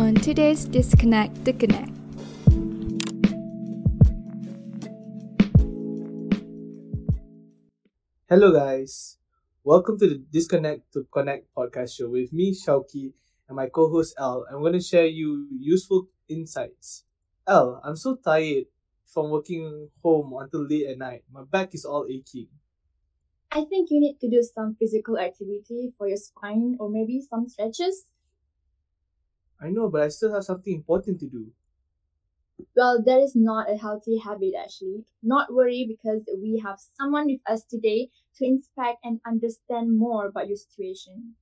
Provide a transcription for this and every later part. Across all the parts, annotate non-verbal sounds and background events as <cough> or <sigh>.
on today's Disconnect to Connect. Hello, guys. Welcome to the Disconnect to Connect podcast show with me, Shauki, and my co host, Al. I'm going to share you useful insights. Al, I'm so tired from working home until late at night. My back is all aching. I think you need to do some physical activity for your spine or maybe some stretches. I know, but I still have something important to do. Well, that is not a healthy habit actually. Not worry because we have someone with us today to inspect and understand more about your situation.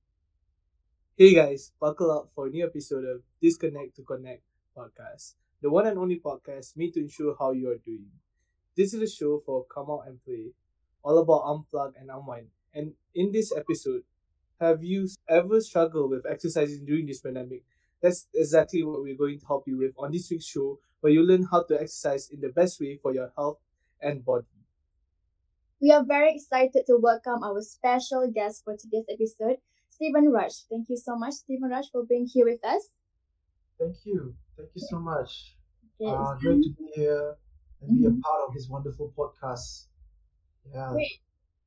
Hey guys, buckle up for a new episode of Disconnect to Connect podcast, the one and only podcast made to ensure how you are doing. This is a show for come out and play, all about unplug and unwind. And in this episode, have you ever struggled with exercising during this pandemic? That's exactly what we're going to help you with on this week's show, where you learn how to exercise in the best way for your health and body. We are very excited to welcome our special guest for today's episode, Steven Raj. Thank you so much, Steven Raj, for being here with us. Thank you. Thank you so much. Okay, Uh, great to be here and be a Mhm. part of this wonderful podcast. Yeah. Great.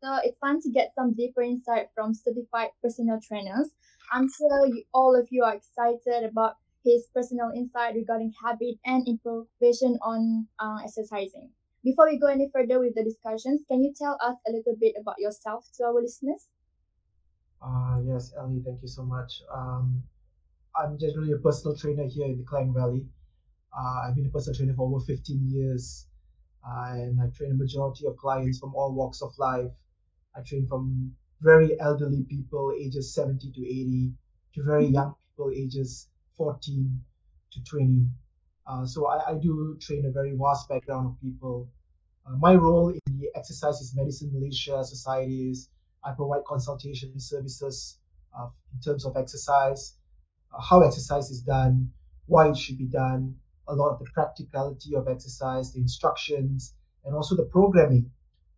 So it's fun to get some deeper insight from certified personal trainers. I'm sure you, all of you are excited about his personal insight regarding habit and improvisation on uh, exercising. Before we go any further with the discussions, can you tell us a little bit about yourself to our listeners? Uh, yes, Ellie, thank you so much. Um, I'm generally a personal trainer here in the Klang Valley. Uh, I've been a personal trainer for over 15 years, uh, and I train a majority of clients from all walks of life. I train from very elderly people, ages 70 to 80, to very young people, ages 14 to 20. Uh, so I, I do train a very vast background of people. Uh, my role in the Exercise is Medicine Malaysia Society is I provide consultation services uh, in terms of exercise, uh, how exercise is done, why it should be done, a lot of the practicality of exercise, the instructions, and also the programming.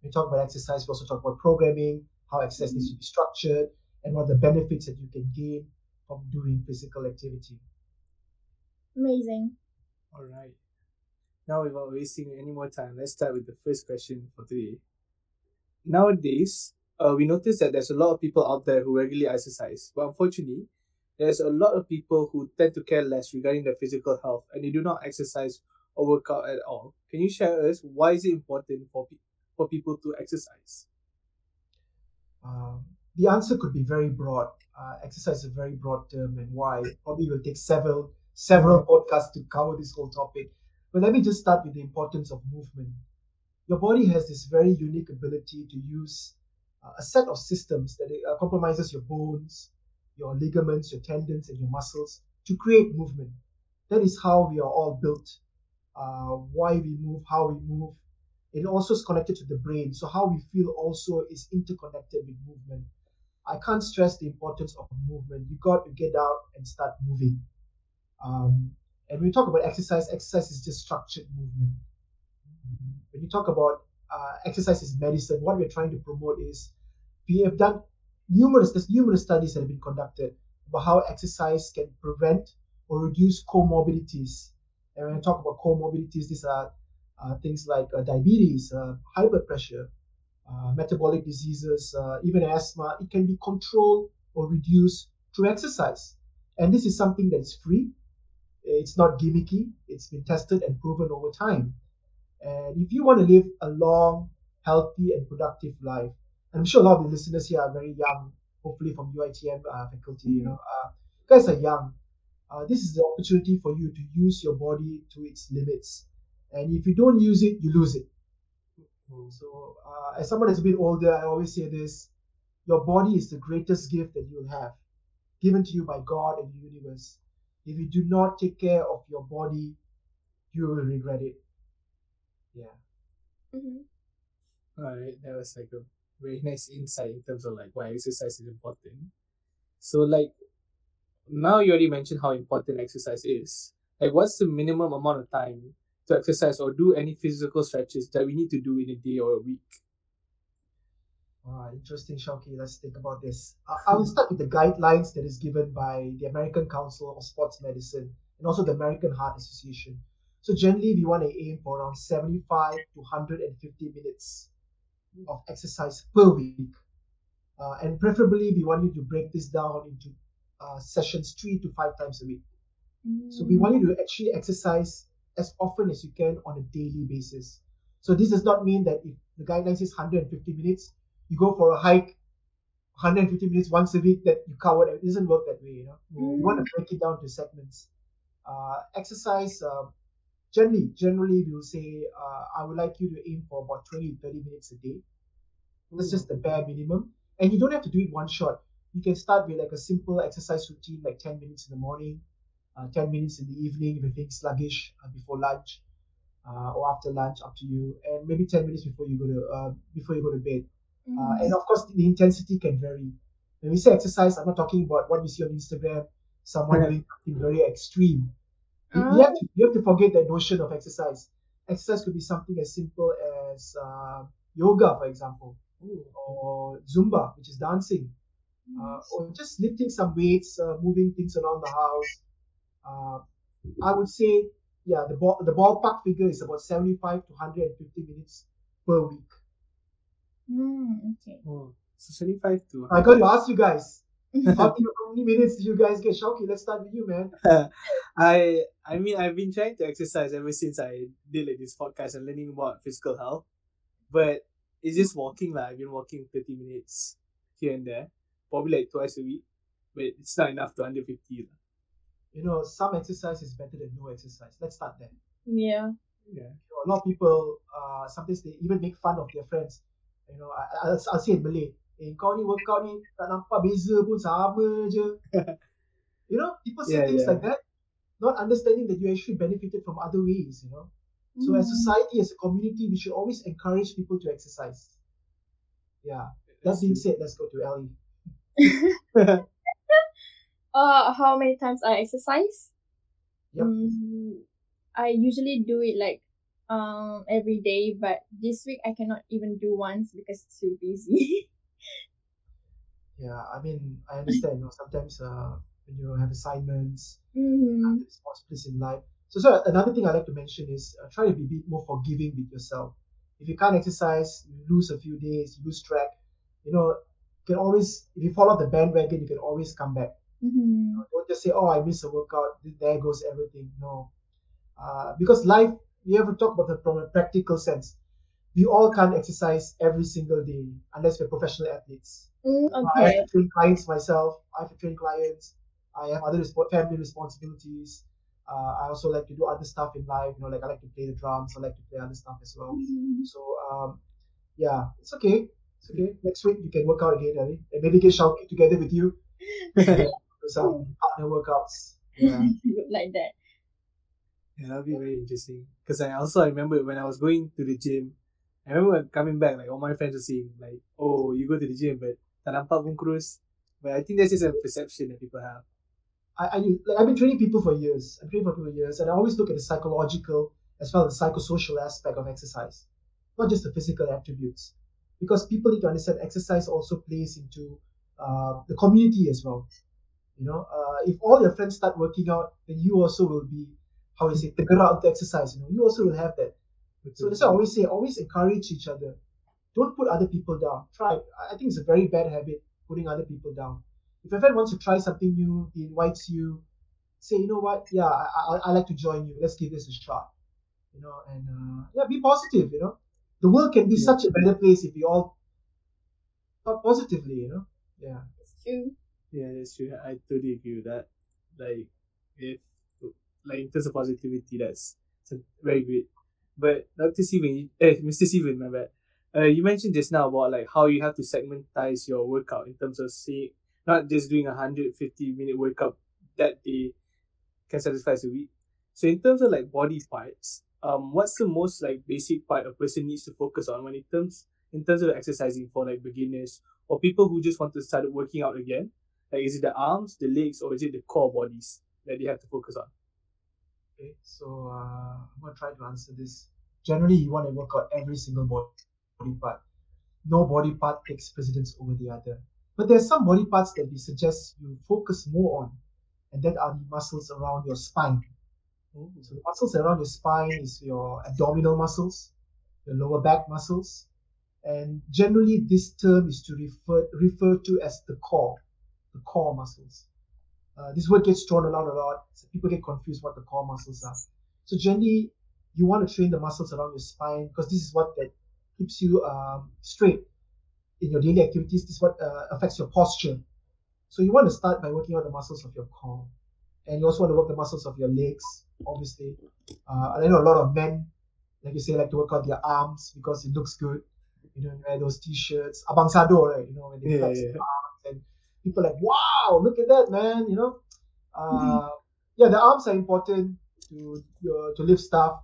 When we talk about exercise, we also talk about programming, how exercise needs to be structured, and what the benefits that you can gain from doing physical activity. Amazing. All right. Now, without wasting any more time, let's start with the first question for today. Nowadays, uh, we notice that there's a lot of people out there who regularly exercise, but unfortunately, there's a lot of people who tend to care less regarding their physical health and they do not exercise or work out at all. Can you share with us why is it important for pe- for people to exercise? Um, the answer could be very broad. Uh, exercise is a very broad term, and why probably will take several several podcasts to cover this whole topic. But let me just start with the importance of movement. Your body has this very unique ability to use uh, a set of systems that uh, compromises your bones, your ligaments, your tendons, and your muscles to create movement. That is how we are all built. Uh, why we move, how we move. It also is connected to the brain. So how we feel also is interconnected with movement. I can't stress the importance of movement. You got to get out and start moving. Um, and when we talk about exercise, exercise is just structured movement. When you talk about uh, exercise is medicine, what we're trying to promote is we have done numerous there's numerous studies that have been conducted about how exercise can prevent or reduce comorbidities. And when I talk about comorbidities, these are things like uh, diabetes, uh, high blood pressure, uh, metabolic diseases, uh, even asthma. It can be controlled or reduced through exercise. And this is something that is free. It's not gimmicky. It's been tested and proven over time. And if you want to live a long, healthy, and productive life, and I'm sure a lot of the listeners here are very young, hopefully from UITM uh, faculty, you know, uh, guys are young. Uh, this is the opportunity for you to use your body to its limits. And if you don't use it, you lose it. So, uh, as someone that's a bit older, I always say this your body is the greatest gift that you'll have, given to you by God and the universe. If you do not take care of your body, you will regret it. Yeah. Mm-hmm. All right, that was like a very nice insight in terms of like why exercise is important. So like now you already mentioned how important exercise is. Like what's the minimum amount of time to exercise or do any physical stretches that we need to do in a day or a week? Ah, interesting, Shauki. Let's think about this. I I will start with the guidelines that is given by the American Council of Sports Medicine. and also the American Heart Association. So generally, we want to aim for around 75 to 150 minutes of exercise per week. Uh, and preferably, we want you to break this down into uh, sessions three to five times a week. So we want you to actually exercise as often as you can on a daily basis. So this does not mean that if the guideline says 150 minutes, you go for a hike 150 minutes once a week that you cover. It doesn't work that way. You know, Mm. you want to break it down to segments. Uh, exercise. Uh, generally, generally, we will say uh, I would like you to aim for about 20 30 minutes a day. That's just the bare minimum. And you don't have to do it one shot. You can start with like a simple exercise routine, like 10 minutes in the morning, 10 minutes in the evening if you're feeling sluggish uh, before lunch, uh, or after lunch, up to you, and maybe 10 minutes before you go to uh, before you go to bed. Uh, and of course, the intensity can vary. When we say exercise, I'm not talking about what we see on Instagram, someone doing something very extreme. You, you have to, you have to forget that notion of exercise. Exercise could be something as simple as uh, yoga, for example, or Zumba, which is dancing, uh, or just lifting some weights, uh, moving things around the house. Uh, I would say, yeah, the ball, the ballpark figure is about 75 to 150 minutes per week. Mm, okay. Oh, so 75 to I got to ask you guys, <laughs> how many, minutes do you guys get? Shauki, let's start with you, man. <laughs> I I mean I've been trying to exercise ever since I did like this podcast and learning about physical health. But it's just walking lah. I've been walking 30 minutes here and there. Probably like twice a week. But it's not enough to 150 lah. You know, some exercise is better than no exercise. Let's start there. Yeah. Yeah. You know, a lot of people, uh, sometimes they even make fun of their friends. You know, I, I'll, I'll say in Malay, eh, kau ni workout ni tak nampak beza pun sama je. <laughs> you know, people say Yeah, things yeah. like that, not understanding that you actually benefited from other ways, you know. So as Mm. society, as a community, we should always encourage people to exercise. Yeah. That being said, let's go to Ellie. <laughs> Uh, how many times I exercise? Yep. Mm, I usually do it like um every day, but this week I cannot even do once because it's too busy. <laughs> Yeah, I mean, I understand. You know, sometimes uh, when you have assignments, mm-hmm. responsibilities in life. So, so another thing I like to mention is uh, try to be a bit more forgiving with yourself. If you can't exercise, you lose a few days, you lose track. You know, you can always if you fall off the bandwagon, you can always come back. Mm-hmm. You know, don't just say, "Oh, I missed a workout. There goes everything." No, uh, because life. We have to talk about it from a practical sense. We all can't exercise every single day unless we're professional athletes. Mm, I have okay. to train clients myself. I have to train clients. I have other resp- family responsibilities. Uh, I also like to do other stuff in life. You know, like I like to play the drums. I like to play other stuff as well. Mhm. So um, yeah, it's okay. It's okay. Next week you can work out again, Ali. And maybe get Shauki together with you. <laughs> do some partner workouts. Yeah. <laughs> <laughs> like that. Yeah, that'll be very interesting. Because I also I remember when I was going to the gym, I remember coming back, like all my friends were saying, like, oh, you go to the gym, but tak nampak pun kurus. But I think that's just a perception that people have. I, I like, I've been training people for years. I've trained for people for years, and I always look at the psychological as well as the psychosocial aspect of exercise, not just the physical attributes, because people need to understand exercise also plays into uh, the community as well. You know, uh, if all your friends start working out, then you also will be, how you say, tergerak to exercise. You know, you also will have that. So that's why I always say, always encourage each other. Don't put other people down. Try. I I think it's a very bad habit putting other people down. If a friend wants to try something new, he invites you. Say, you know what? Yeah, I, I, I like to join you. Let's give this a shot. You know, and uh, yeah, be positive. You know, the world can be Yeah. such a better place if we all thought positively. You know, yeah. It's true. Yeah, that's true. I totally agree with that. Like, if like in terms of positivity, that's, very great. But Dr. Steven, eh, Mr. Steven, my bad. Uh, you mentioned just now about like how you have to segmentize your workout in terms of say not just doing a hundred fifty minute workout that day can satisfy a week. So in terms of like body parts, um, what's the most like basic part a person needs to focus on when it terms in terms of exercising for like beginners or people who just want to start working out again? Like, is it the arms, the legs, or is it the core bodies that they have to focus on? Okay, so uh, I'm gonna try to answer this. Generally, you want to work out every single body part. No body part takes precedence over the other. But there's some body parts that we suggest you focus more on, and that are the muscles around your spine. Oh. So the muscles around your spine is your abdominal muscles, your lower back muscles, and generally this term is to refer refer to as the core, the core muscles. Uh, this word gets thrown around a lot. So people get confused what the core muscles are. So generally, you want to train the muscles around your spine because this is what that keeps you um, straight in your daily activities. This is what uh, affects your posture. So you want to start by working on the muscles of your core, and you also want to work the muscles of your legs. Obviously, uh, I know a lot of men, like you say, like to work out their arms because it looks good. You know, wear those t-shirts, abang sado, right? You know, when they Yeah, flex yeah. their arms, and people are like, wow, look at that, man. You know, uh, Mm-hmm. yeah, the arms are important to uh, to lift stuff.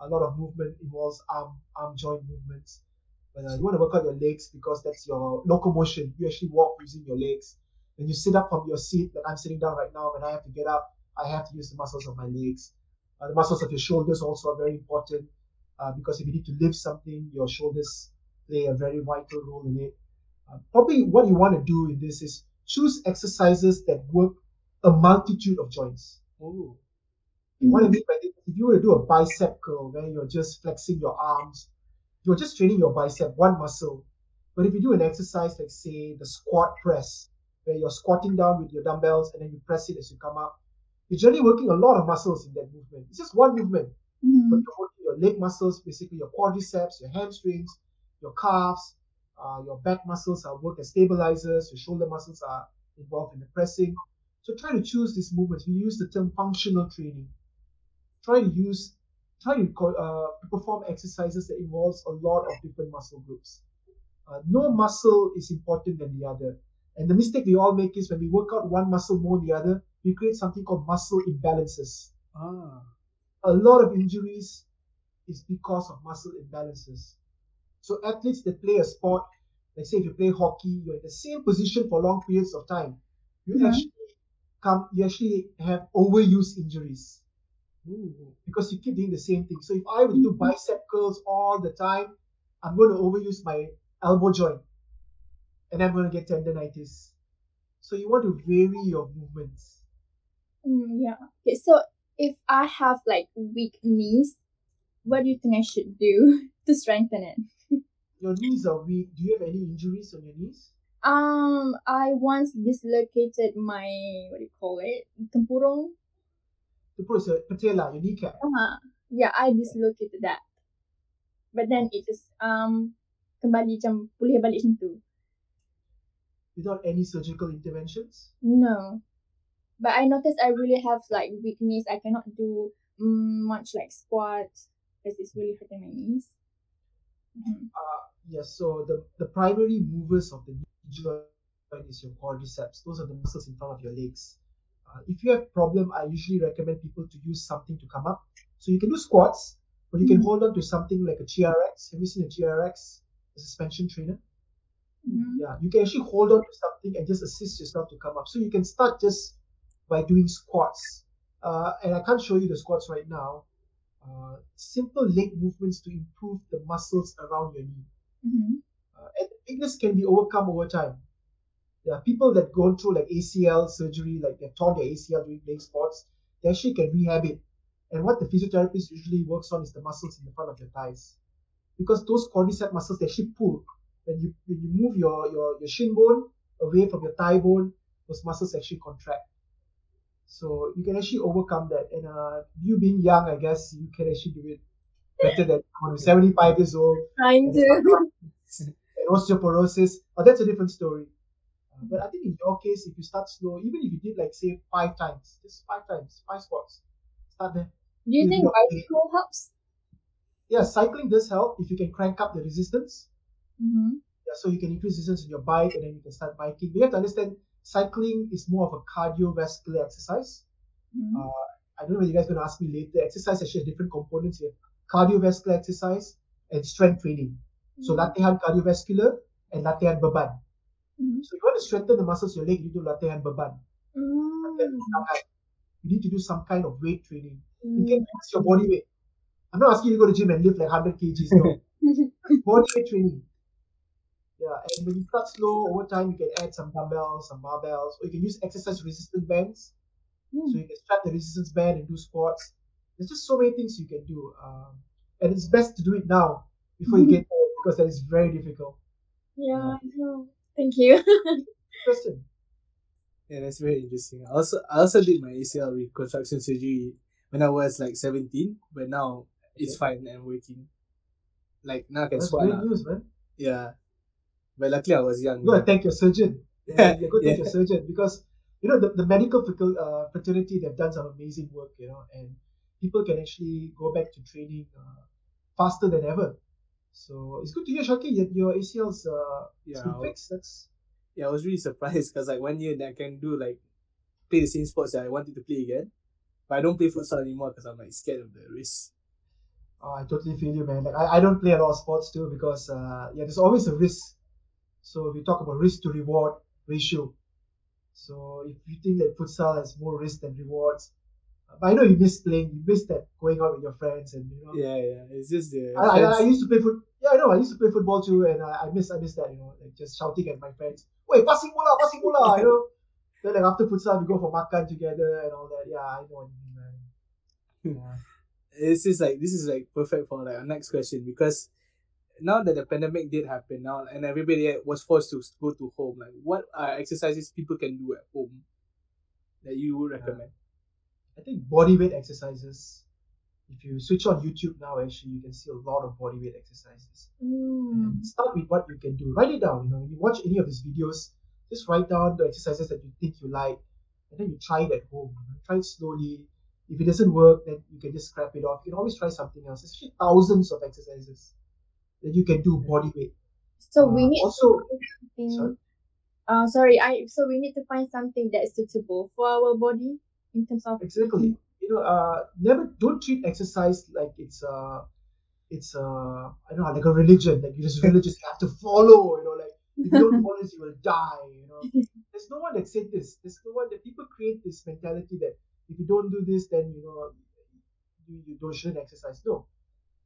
A lot of movement involves arm arm joint movements. But uh, you want to work out your legs because that's your locomotion. You actually walk using your legs. When you sit up from your seat, like I'm sitting down right now, when I have to get up, I have to use the muscles of my legs. Uh, the muscles of your shoulders also are very important uh, because if you need to lift something, your shoulders play a very vital role in it. Uh, probably what you want to do in this is choose exercises that work a multitude of joints. Oh. What I mean by this, if you were to do a bicep curl where you're just flexing your arms, you're just training your bicep, one muscle. But if you do an exercise like say the squat press, where you're squatting down with your dumbbells and then you press it as you come up, you're generally working a lot of muscles in that movement. It's just one movement, Mhm. but you're working your leg muscles, basically your quadriceps, your hamstrings, your calves, uh, your back muscles are work as stabilizers, your shoulder muscles are involved in the pressing. So try to choose these movements. We use the term functional training. Try to use, try to uh, perform exercises that involves a lot of different muscle groups. Uh, no muscle is important than the other. And the mistake we all make is when we work out one muscle more than the other, we create something called muscle imbalances. Ah. A lot of injuries is because of muscle imbalances. So athletes that play a sport, like say if you play hockey, you're in the same position for long periods of time. You actually come, you actually have overuse injuries Ooh. because you keep doing the same thing. So if I were to do bicep curls all the time, I'm going to overuse my elbow joint and I'm going to get tendonitis. So you want to vary your movements. Mm, yeah. Okay, so if I have like weak knees, what do you think I should do <laughs> to strengthen it? Your knees are weak. Do you have any injuries on your knees? Um, I once dislocated my what do you call it? Tempurung. To put it, patella, your kneecap. Uh, yeah, I dislocated that. But then it just um kembali macam pulih balik macam tu. without any surgical interventions. No. But I noticed I really have like weak knees. I cannot do mm, much like squats because it's really hurting my knees. Mhm. Uh, yes, so the, the primary movers of the knee joint is your quadriceps. Those are the muscles in front of your legs. Uh, if you have problem, I usually recommend people to use something to come up. So you can do squats, but you can Mhm. hold on to something like a TRX. Have you seen a TRX, a suspension trainer? Mhm. Yeah, you can actually hold on to something and just assist yourself to come up. So you can start just by doing squats. Uh, and I can't show you the squats right now. Uh, simple leg movements to improve the muscles around your knee. Mhm. Uh, and weakness can be overcome over time. There are people that go through like ACL surgery, like they've torn their ACL during playing sports, they actually can rehab it. And what the physiotherapist usually works on is the muscles in the front of your thighs. Because those quadricep muscles they actually pull. When you when you move your, your, your shin bone away from your thigh bone, those muscles actually contract. So you can actually overcome that. And uh, you being young, I guess you can actually do it better than someone who's 75 years old Trying to. and osteoporosis. Oh, that's a different story. Uh, but I think in your case, if you start slow, even if you did like say five times, just five times, five squats, start there. Do you think okay. bicycle helps? Yeah, cycling does help if you can crank up the resistance. Mm-hmm. Yeah, so you can increase resistance in your bike and then you can start biking. But you have to understand cycling is more of a cardiovascular exercise. Mm-hmm. Uh, I don't know whether you guys are going to ask me later. Exercise actually has different components here cardiovascular exercise and strength training. So latihan cardiovascular and latihan beban. Mhm. So if you want to strengthen the muscles of your leg, you do latihan beban. Mm. You need to do some kind of weight training. You Mm. can increase your body weight. I'm not asking you to go to gym and lift like 100 kgs. No. <laughs> body weight training. Yeah, and when you start slow, over time you can add some dumbbells, some barbells, or you can use exercise resistant bands. So Mm. you can strap the resistance band and do squats. there's just so many things you can do. Um, and it's best to do it now before you <laughs> get old because that is very difficult. Yeah, I know. Thank you. <laughs> Question. Yeah, that's very interesting. I also I also did my ACL reconstruction surgery when I was like seventeen, but now it's fine and working. Like now I can That's squat. great news, man. Yeah. But luckily I was young. You gotta thank your surgeon. <laughs> Yeah, you gotta thank Yeah. your surgeon because you know the, the medical uh, fraternity they've done some amazing work, you know, and people can actually go back to training uh, faster than ever. So it's good to hear, Shauki, that your ACL's uh, Yeah, been fixed. That's yeah, I was really surprised because like one year that I can do like play the same sports that I wanted to play again. But I don't play futsal anymore because I'm like scared of the risk. Oh, I totally feel you, man. Like I, I don't play a lot of sports too because uh, yeah, there's always a risk. So we talk about risk to reward ratio. So if you think that futsal has more risk than rewards, uh, but I know you miss playing, you miss that going out with your friends and you know. Yeah, yeah. It's just the I, I, I used to play foot. Yeah, I know. I used to play football too, and I, I miss I miss that. You know, like just shouting at my friends, "Wait, passing bola, passing bola!" You know. Then like after futsal, we go for makan together and all that. Yeah, I know what you mean, man. Yeah. this is like this is like perfect for like our next question because now that the pandemic did happen now and everybody was forced to go to home like what are exercises people can do at home that you would recommend I think body weight exercises. If you switch on YouTube now, actually, you can see a lot of body weight exercises. Mm. And start with what you can do. Write it down. You know, when you watch any of these videos, just write down the exercises that you think you like, and then you try it at home. You know, try it slowly. If it doesn't work, then you can just scrap it off. You can always try something else. There's actually thousands of exercises that you can do body weight. So we Uh, need also- to find something. Sorry? Uh, sorry. I so we need to find something that is suitable for our body in terms of Exactly. You know, uh, never don't treat exercise like it's uh it's uh I don't know like a religion. Like you just <laughs> religious you have to follow. You know, like if you don't follow this, you will die. You know, <laughs> there's no one that said this. There's no one that people create this mentality that if you don't do this, then you know you, you don't shouldn't exercise. No,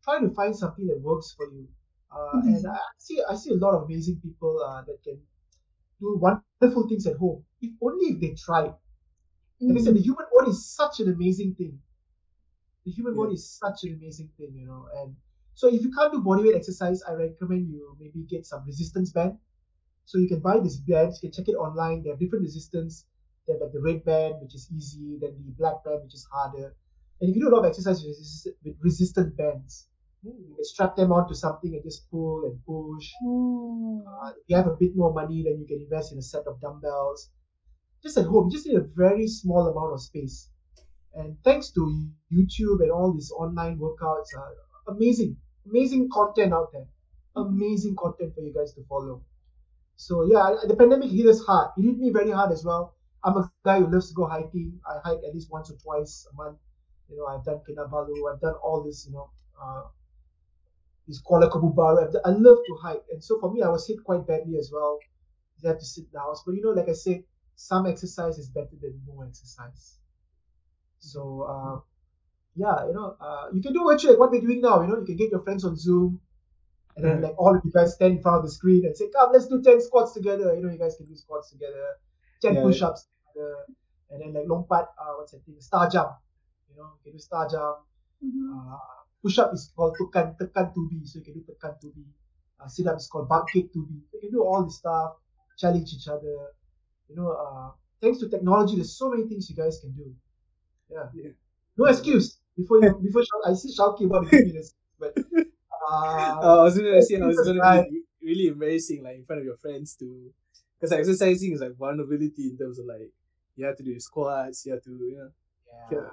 try to find something that works for you. Uh, and I see I see a lot of amazing people uh, that can do wonderful things at home if only if they try. Like I said, the human body is such an amazing thing. The human Yeah. body is such an amazing thing, you know. And so if you can't do bodyweight exercise, I recommend you maybe get some resistance band. So you can buy these bands, you can check it online. They have different resistance. They have like the red band, which is easy, then the black band, which is harder. And if you can do a lot of exercise with resistant bands. You can strap them onto something and just pull and push. Mm. Uh, if you have a bit more money, then you can invest in a set of dumbbells. Just at home, you just need a very small amount of space. And thanks to YouTube and all these online workouts, uh, amazing, amazing content out there. Amazing content for you guys to follow. So yeah, the pandemic hit us hard. It hit me very hard as well. I'm a guy who loves to go hiking. I hike at least once or twice a month. You know, I've done Kinabalu. I've done all this. You know, uh, these Kuala Kubu Bharu. I've I love to hike, and so for me, I was hit quite badly as well. You have to sit in the house, but you know, like I said, some exercise is better than no exercise. So uh, yeah, you know, uh, you can do virtual like what we're doing now. You know, you can get your friends on Zoom, and then like all of you guys stand in front of the screen and say, "Come, let's do ten squats together." You know, you guys can do squats together, ten Yeah. push-ups together, and then like lompat. Uh, what's that thing? Star jump. You know, you can do star jump. Mhm. Uh, push-up is called tekan tekan tubi, so you can do tekan tubi. Uh, sit-up is called bangkit tubi. You can do all this stuff, challenge each other. You know, uh, thanks to technology, there's so many things you guys can do. Yeah. Yeah. No excuse. Before you, before I see Shauki about to this, but uh, <laughs> Uh, I was gonna say I was gonna I- be really embarrassing like in front of your friends too, because exercising is like vulnerability in terms of like you have to do squats, you have to you know Yeah.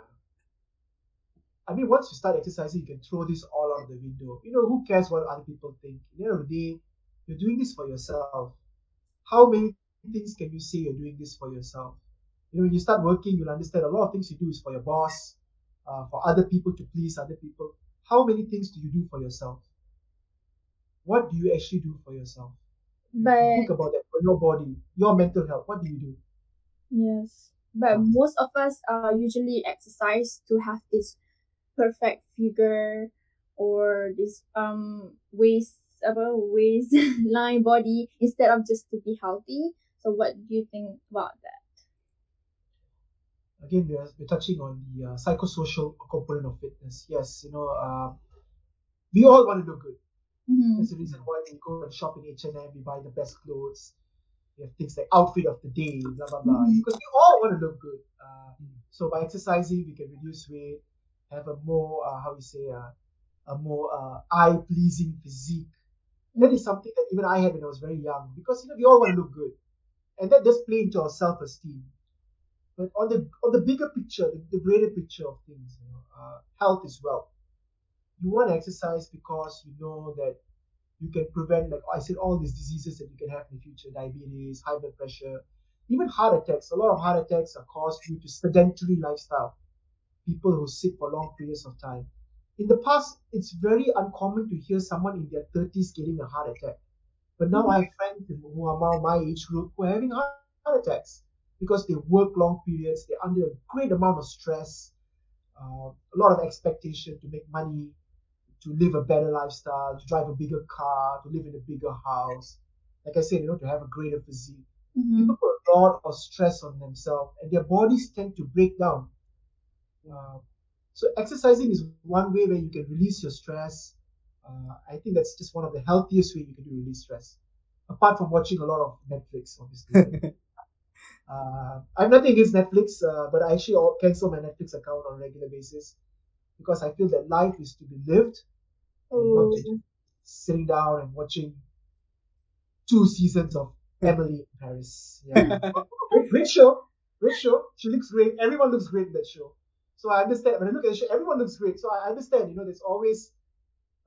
I mean, once you start exercising, you can throw this all out of the window. You know, who cares what other people think? At the end of the day, you're doing this for yourself. How many things can you say you're doing this for yourself? You know, when you start working, you'll understand a lot of things you do is for your boss, uh, for other people to please other people. How many things do you do for yourself? What do you actually do for yourself? But Think about that for your body, your mental health. What do you do? Yes, but most of us uh usually exercise to have this perfect figure or this um waist apa waist <laughs> line body instead of just to be healthy. So what do you think about that? again we're, we're touching on the uh, psychosocial component of fitness. Yes, you know, uh, we all want to look good. Mm-hmm. That's the reason why we go and shop in H&M, we buy the best clothes. We have things like outfit of the day, blah, blah, blah. Mhm. Because we all want to look good. Uh, so by exercising, we can reduce weight, have a more, uh, how we say, uh, a more uh, eye-pleasing physique. That is something that even I had when I was very young. Because, you know, we all want to look good. And that does play into our self-esteem. But on the on the bigger picture, the, greater picture of things, you know, uh, health is wealth you want to exercise because you know that you can prevent, like I said, all these diseases that you can have in the future diabetes, high blood pressure, even heart attacks. A lot of heart attacks are caused due to sedentary lifestyle, people who sit for long periods of time. In the past, it's very uncommon to hear someone in their 30s getting a heart attack. But now I have friends who are now my age group who are having heart heart attacks because they work long periods, they're under a great amount of stress, uh, a lot of expectation to make money, to live a better lifestyle, to drive a bigger car, to live in a bigger house. Like I said, you know, to have a greater physique. Mm-hmm. People put a lot of stress on themselves, and their bodies tend to break down. Uh, so exercising is one way where you can release your stress. Uh, I think that's just one of the healthiest way you can do release stress. Apart from watching a lot of Netflix, obviously. <laughs> uh, I have nothing against Netflix, uh, but I actually cancel my Netflix account on a regular basis because I feel that life is to be lived and not Oh, just sitting down and watching two seasons of Emily in Paris. Yeah. <laughs> great show. Great show. She looks great. Everyone looks great in that show. So I understand. When I look at the show, everyone looks great. So I understand. You know, there's always,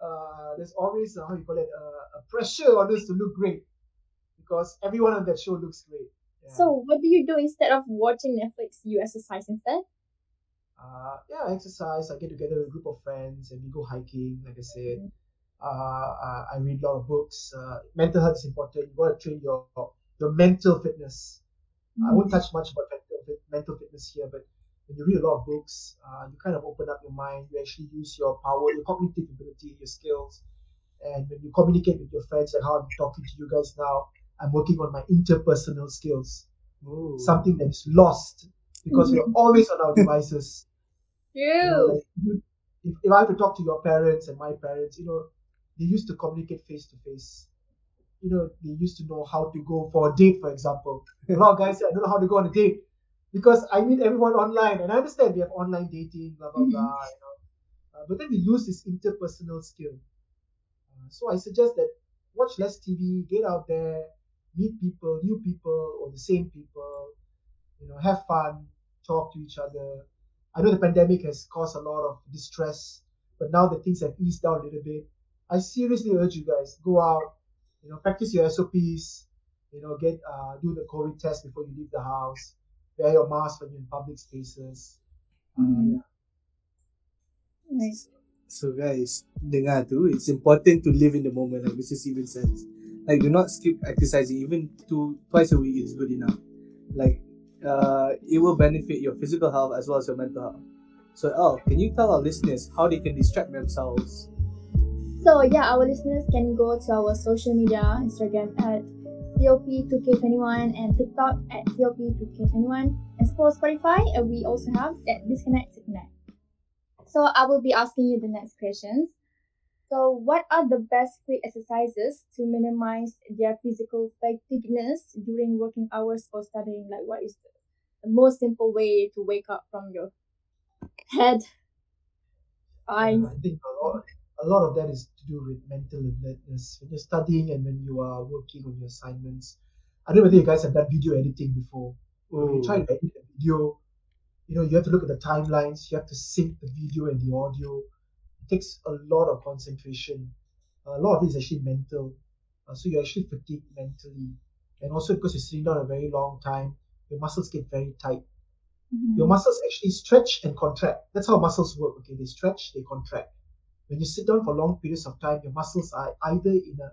uh, there's always uh, how you call it, uh, a pressure on us to look great because everyone on that show looks great. Yeah. So, what do you do instead of watching Netflix? You exercise instead? uh, yeah, I exercise. I get together with a group of friends and we go hiking. Like I said, uh, uh, I read a lot of books. Uh, mental health is important. You got to train your your mental fitness. I won't touch much about mental, mental fitness here, but when you read a lot of books, uh, you kind of open up your mind. You actually use your power, your cognitive ability, your skills, and when you communicate with your friends, like how I'm talking to you guys now, I'm working on my interpersonal skills. Ooh. Something that is lost because we're <laughs> always on our devices. You know, like, if, if I have to talk to your parents and my parents, you know, they used to communicate face to face. You know, they used to know how to go for a date, for example. A lot of guys say, I don't know how to go on a date because I meet everyone online. And I understand we have online dating, blah, blah, Mhm. blah. You know. Uh, but then we lose this interpersonal skill. Uh, so I suggest that watch less TV, get out there, meet people, new people, or the same people, you know, have fun, talk to each other. I know the pandemic has caused a lot of distress, but now that things have eased down a little bit, I seriously urge you guys go out, you know, practice your SOPs, you know, get uh, do the COVID test before you leave the house, wear your mask when you're in public spaces. Uh, Mhm. yeah. Nice. So guys, dengar tu, it's important to live in the moment like Mr. Steven says. Like do not skip exercising even two twice a week is good enough. Like uh it will benefit your physical health as well as your mental health. So Al, can you tell our listeners how they can distract themselves? So yeah, our listeners can go to our social media, Instagram at COP2K21 and TikTok at COP2K21. And for Spotify, uh, we also have that Disconnect to Connect. So I will be asking you the next questions. So what are the best quick exercises to minimize their physical fatigueness during working hours or studying? Like what is the most simple way to wake up from your head, eyes? Yeah, I think a lot, a lot of that is to do with mental alertness. When you're studying and when you are working on your assignments. I don't know whether you guys have done video editing before. When you try to edit a video, you know, you have to look at the timelines, you have to sync the video and the audio. It takes a lot of concentration. A lot of it is actually mental. Uh, so you're actually fatigued mentally. And also because you're sitting down a very long time, your muscles get very tight Mhm. your muscles actually stretch and contract. That's how muscles work. Okay, they stretch, they contract. When you sit down for long periods of time, your muscles are either in an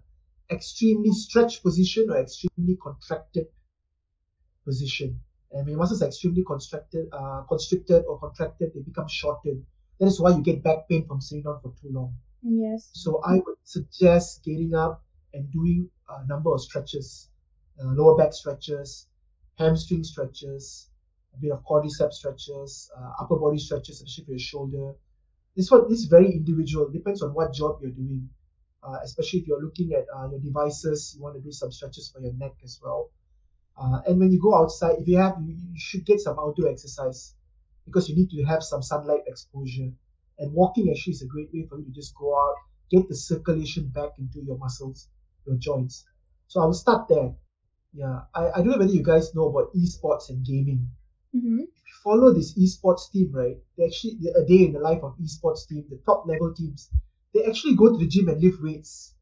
extremely stretched position or extremely contracted position. And when your muscles are extremely constricted, uh, constricted or contracted, they become shortened. That is why you get back pain from sitting down for too long. Yes. So I would suggest getting up and doing a number of stretches, uh, lower back stretches, hamstring stretches, a bit of quadricep stretches, uh, upper body stretches, especially for your shoulder. This one this is very individual. Depends on what job you're doing. Uh, especially if you're looking at uh, your devices, you want to do some stretches for your neck as well. Uh, and when you go outside, if you have, you, you should get some outdoor exercise because you need to have some sunlight exposure. And walking actually is a great way for you to just go out, get the circulation back into your muscles, your joints. So I will start there. Yeah, I, I don't know whether you guys know about esports and gaming. Mm-hmm. If you follow this esports team, right? They actually a day in the life of esports team, the top level teams, they actually go to the gym and lift weights.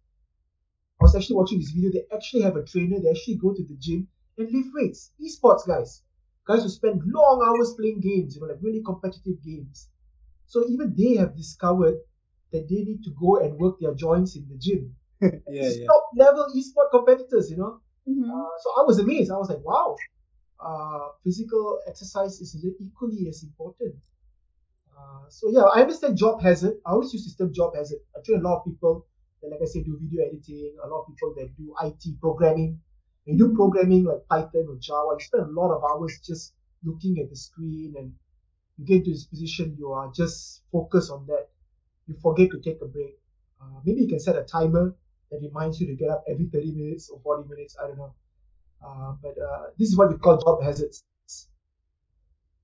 I was actually watching this video. They actually have a trainer. They actually go to the gym and lift weights. Esports guys, guys who spend long hours playing games, you know, like really competitive games. So even they have discovered that they need to go and work their joints in the gym. <laughs> yeah, It's yeah. top level esports competitors, you know. Mm-hmm. Uh, so I was amazed. I was like, wow, uh, physical exercise is equally as important. Uh, so yeah, I understand job hazard. I always use system job hazard. I train a lot of people that, like I said, do video editing. A lot of people that do IT programming. You do programming like Python or Java, you spend a lot of hours just looking at the screen, and you get to this position. You are just focused on that. You forget to take a break. Uh, maybe you can set a timer that reminds you to get up every 30 minutes or 40 minutes. I don't know. Uh, but uh, this is what we call job hazards.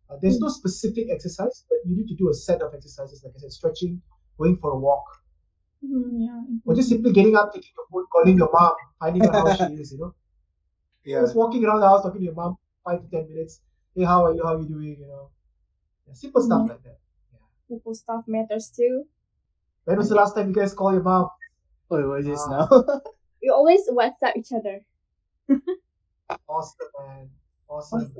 Uh, there's no specific exercise, but you need to do a set of exercises, like I said, stretching, going for a walk, Mm-hmm. Yeah. or just simply getting up, taking your phone, calling your mom, finding out how she is, you know. <laughs> Yeah. Just walking around the house, talking to your mom, five to 10 minutes. Hey, how are you? How are you doing? You know, yeah, simple stuff Mhm. like that. Simple stuff matters too. When was the last time you guys called your mom? Oh, what is this Ah. now? <laughs> We always WhatsApp each other. Awesome, man. Awesome.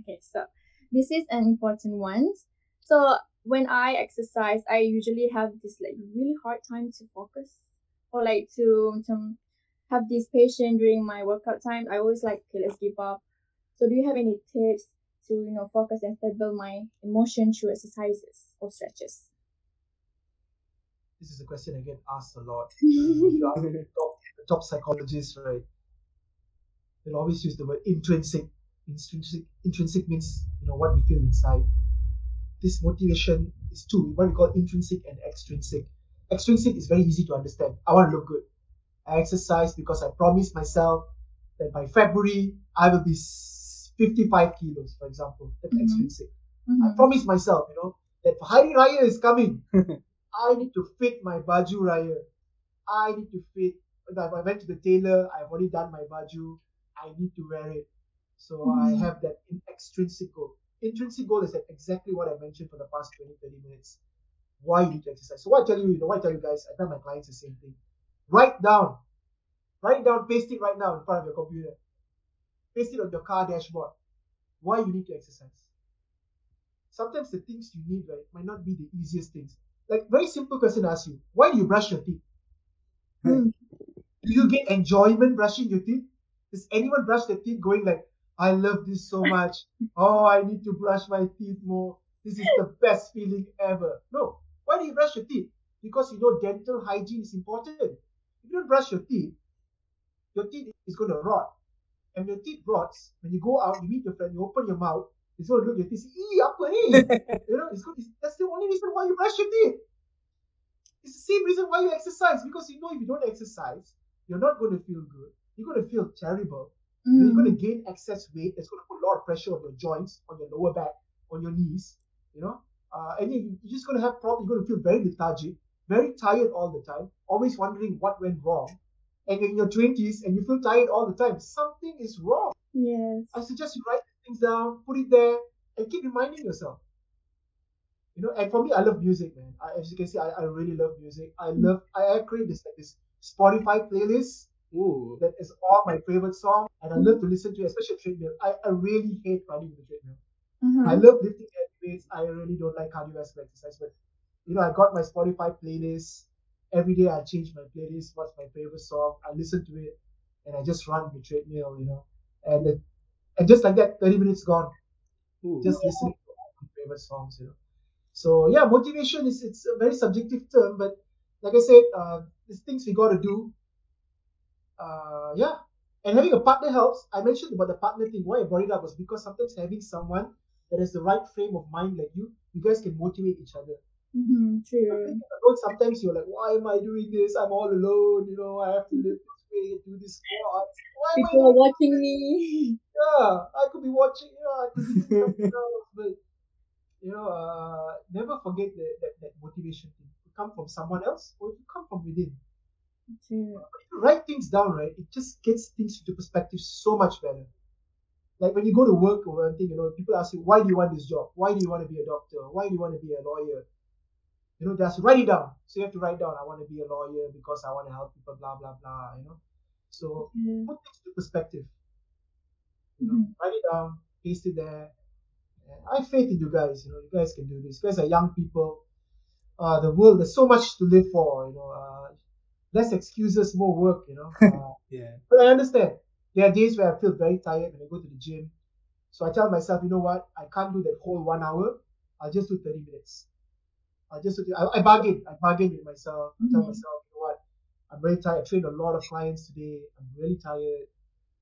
Okay, so this is an important one. So when I exercise, I usually have this like really hard time to focus or like to, to have this patience during my workout time. I always like, okay, let's give up. So do you have any tips to, you know, focus and stabilize my emotion through exercises or stretches? This is a question I get asked a lot. <laughs> you ask the top, the top psychologists, right, they'll always use the word intrinsic. Intrinsic, intrinsic means you know what you feel inside. This motivation is two. What we call intrinsic and extrinsic. Extrinsic is very easy to understand. I want to look good. I exercise because I promised myself that by February I will be 55 kilos, for example. That's Mhm. extrinsic. I Mhm. promised myself, you know, that Hari Raya is coming. <laughs> I need to fit my baju raya. I need to fit. I went to the tailor, I've already done my baju. I need to wear it. So I Mhm. have that in- extrinsic goal. Intrinsic goal is that exactly what I mentioned for the past 20, 30 minutes. Why you need to exercise. So what I tell you, you know, what I tell you guys, I tell my clients the same thing. Write down. Write down, paste it right now in front of your computer. Paste it on your car dashboard. Why you need to exercise. Sometimes the things you need, right, might not be the easiest things. Like very simple question I ask you. Why do you brush your teeth? Mm. Do you get enjoyment brushing your teeth? Does anyone brush their teeth going like, I love this so much. Oh, I need to brush my teeth more. This is the best feeling ever. No. Why do you brush your teeth? Because you know dental hygiene is important. If you don't brush your teeth, your teeth is going to rot. And your teeth rots, when you go out, you meet your friend, you open your mouth, it's going to look at your teeth, ee, apa ni? <laughs> you know, it's good. It's, that's the only reason why you brush your teeth. It's the same reason why you exercise because you know if you don't exercise, you're not going to feel good. You're going to feel terrible. Then you're going to gain excess weight. It's going to put a lot of pressure on your joints, on your lower back, on your knees. You know, uh, and you, you're just going to have problems. You're going to feel very lethargic, very tired all the time, always wondering what went wrong. And you're in your 20s and you feel tired all the time. Something is wrong. Yes. I suggest you write things down, put it there, and keep reminding yourself. You know, and for me, I love music, man. I, as you can see, I, I really love music. I love, I, I create this like this Spotify playlist Ooh. that is all my favorite song, and I love to listen to, it, especially treadmill. I, I really hate running in the treadmill. Mhm. I love lifting weights. I really don't like cardiovascular exercise, but you know, I got my Spotify playlist. Every day I change my playlist. What's my favorite song? I listen to it, and I just run the treadmill. You know, and it, and just like that, thirty minutes gone. Ooh. Just listening to all my favorite songs. You know, so yeah, motivation is it's a very subjective term, but like I said, uh, there's things we got to do. Uh, yeah, And having a partner helps. I mentioned about the partner thing. Why I brought it up was because sometimes having someone that has the right frame of mind like you, you guys can motivate each other. Mm-hmm, true. Sometimes you're like, why am I doing this? I'm all alone. You know, I have to live this way, do this. Why am I People are doing watching me. <laughs> yeah, I could be watching, you know, I could be doing something else, but you know, uh, never forget that, that, that motivation thing. It come from someone else or it could come from within. But if you write things down, right, it just gets things into perspective so much better. Like when you go to work or anything, you know, people ask you, why do you want this job? Why do you want to be a doctor? Why do you want to be a lawyer? You know, just write it down. So you have to write down, I want to be a lawyer because I want to help people, blah, blah, blah, you know. So Yeah. put things into perspective. You know, Mhm. write it down, paste it there. I have faith in you guys. You know, you guys can do this. You guys are young people. Uh, the world, there's so much to live for. You know, uh, less excuses, more work. You know, <laughs> uh, Yeah. but I understand. There are days where I feel very tired when I go to the gym. So I tell myself, you know what? I can't do that whole one hour. I'll just do 30 minutes. I'll just do, I, I bargain. I bargain with myself. I tell Mhm. myself, you know what? I'm very tired. I trained a lot of clients today. I'm really tired.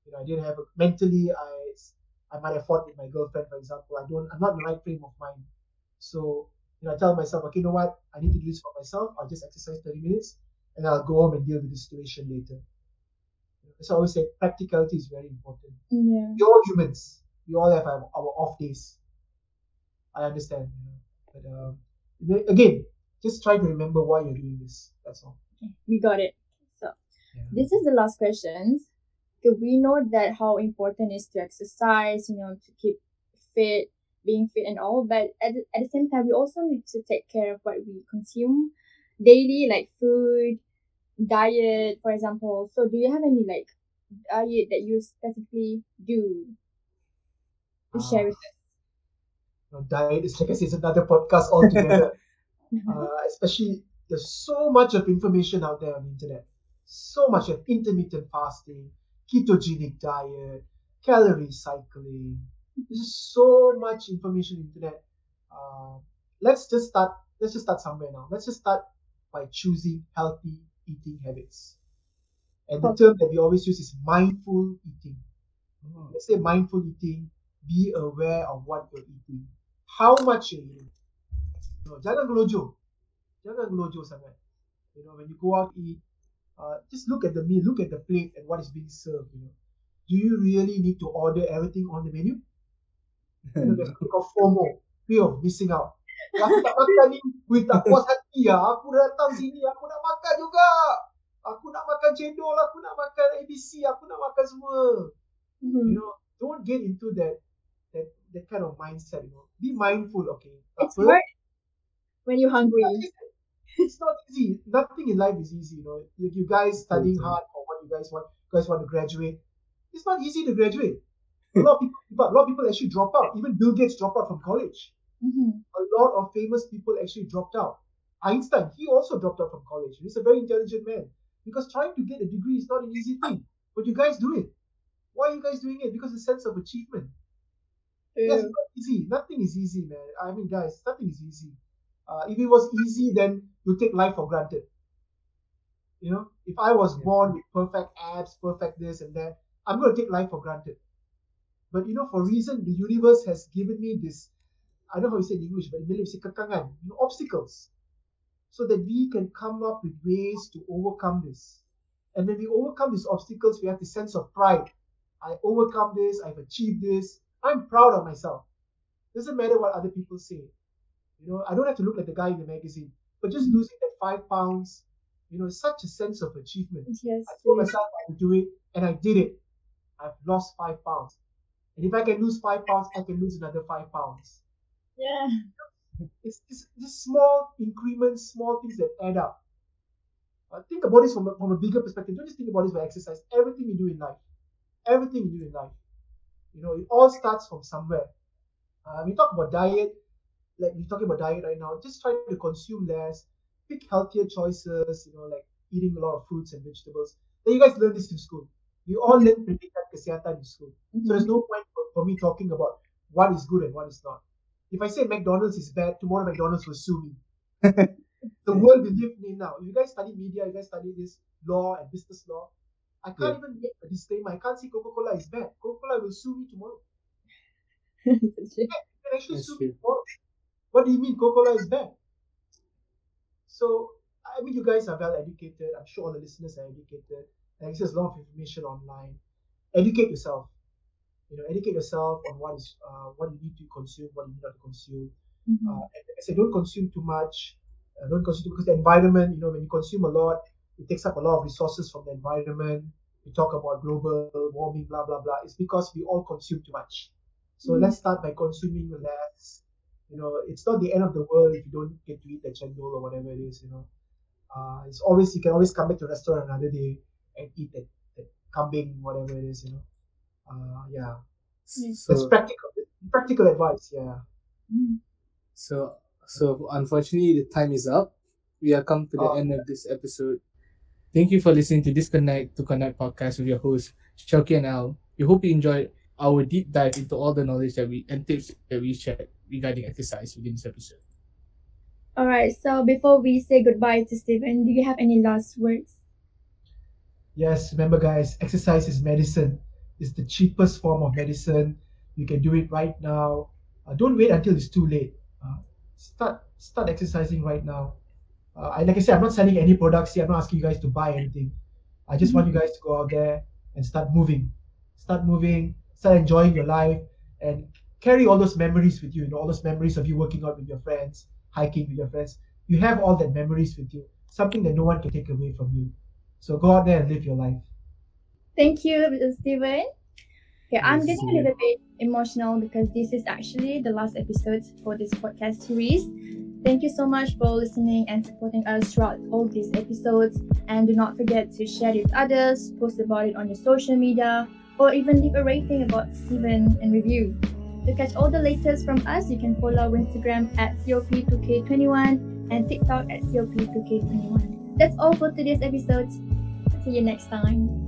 You know, I didn't have a, mentally. I I might have fought with my girlfriend, for example. I don't. I'm not in the right frame of mind. So you know, I tell myself, okay, you know what? I need to do this for myself. I'll just exercise 30 minutes, and I'll go home and deal with the situation later. So I always say practicality is very important. Yeah. We're all humans. We all have our, our off days. I understand. You know, but um, again, just try to remember why you're doing this. That's all. Okay, We got it. So Yeah. this is the last questions. Okay, we know that how important is to exercise, you know, to keep fit, being fit and all, but at at the same time, we also need to take care of what we consume daily, like food, diet, for example. So do you have any like diet that you specifically do to share with us? Diet is like I said, it's another podcast altogether. <laughs> Uh, especially there's so much of information out there on the internet. So much of intermittent fasting, ketogenic diet, calorie cycling. There's just so much information on the internet. Uh, let's just start. Let's just start somewhere now. Let's just start by choosing healthy eating habits. And the term that we always use is mindful eating. Let's say mindful eating. Be aware of what you're eating, how much you're eating. No, jangan gelojoh. Jangan gelojoh sangat. You know, when you go out eat, uh, just look at the meal, look at the plate and what is being served. You know, do you really need to order everything on the menu? You know, there's fear of FOMO, fear of missing out. Aku tak makan ni, gue tak puas hati ya. Aku datang sini, aku nak makan juga. Aku nak makan cendol, aku nak makan ABC, aku nak makan semua. Mhm. You know, don't get into that that that kind of mindset. You know, be mindful. Okay, It's Apa? hard when you're hungry. it's not easy. Nothing in life is easy, you know. You, you guys studying hard for what you guys want. You guys want to graduate. It's not easy to graduate. A lot of people, but a lot of people actually drop out. Even Bill Gates dropped out from college. Mhm. A lot of famous people actually dropped out. Einstein, he also dropped out from college. He's a very intelligent man. Because trying to get a degree is not an easy thing. But you guys do it. Why are you guys doing it? Because the sense of achievement. Yes, True. not easy. Nothing is easy, man. I mean, guys, nothing is easy. Uh, if it was easy, then you take life for granted. You know, if I was Yeah. born with perfect abs, perfect this and that, I'm going to take life for granted. But you know, for a reason, the universe has given me this. I don't know how you say in English, but in Malay, kekangan, you know, obstacles, so that we can come up with ways to overcome this. And when we overcome these obstacles, we have the sense of pride. I overcome this. I've achieved this. I'm proud of myself. Doesn't matter what other people say. You know, I don't have to look like the guy in the magazine, but just mm-hmm. losing that five pounds, you know, such a sense of achievement. Yes. I told myself I would do it, and I did it. I've lost five pounds. And if I can lose five pounds, I can lose another five pounds. Yeah. It's, it's just small increments, small things that add up. Uh, think about this from a, from a bigger perspective. Don't just think about this for exercise. Everything you do in life, everything you do in life, you know, it all starts from somewhere. Uh, we talk about diet, like we're talking about diet right now. Just try to consume less, pick healthier choices. You know, like eating a lot of fruits and vegetables. Then you guys learn this in school. You all learn pendidikan kesihatan in school. So there's no point for, for me talking about what is good and what is not. If I say McDonald's is bad, tomorrow McDonald's will sue me. <laughs> the world we live in now. If you guys study media, you guys study this law and business law. I can't even make a disclaimer. I can't say Coca-Cola is bad. Coca-Cola will sue me tomorrow. <laughs> You can actually That's sue me tomorrow. What do you mean Coca-Cola is bad? So I mean, you guys are well educated. I'm sure all the listeners are educated. And access a lot of information online. Educate yourself. You know, educate yourself on what is uh, what you need to consume, what you need not to consume. Mhm. Uh, and I say don't consume too much. Uh, don't consume because the environment. You know, when you consume a lot, it takes up a lot of resources from the environment. We talk about global warming, blah blah blah. It's because we all consume too much. So Mhm. let's start by consuming less. You know, it's not the end of the world if you don't get to eat the chendol or whatever it is. You know, uh, it's always you can always come back to the restaurant another day and eat that, that kambing, whatever it is. You know, uh, yeah, Yes. that's So, practical. Practical advice. Yeah. Mhm. so, so unfortunately, the time is up. We have come to the Oh. end of this episode. Thank you for listening to Disconnect to Connect podcast with your host, Shauki and Al. We hope you enjoyed our deep dive into all the knowledge that we and tips that we shared regarding exercise within this episode. All right. So before we say goodbye to Steven, do you have any last words? Yes, remember, guys, exercise is medicine. It's the cheapest form of medicine. You can do it right now. Uh, don't wait until it's too late. Uh, start start exercising right now. Uh, I, like I said, I'm not selling any products here. I'm not asking you guys to buy anything. I just want you guys to go out there and start moving. Start moving. Start enjoying your life and carry all those memories with you. You know, all those memories of you working out with your friends, hiking with your friends. You have all that memories with you. Something that no one can take away from you. So go out there and live your life. Thank you, Mr. Steven. Okay, I'm getting a little bit emotional because this is actually the last episode for this podcast series. Thank you so much for listening and supporting us throughout all these episodes. And do not forget to share it with others, post about it on your social media, or even leave a rating about Steven and review. To catch all the latest from us, you can follow our Instagram at COP2K21 and TikTok at COP2K21. That's all for today's episode. See you next time.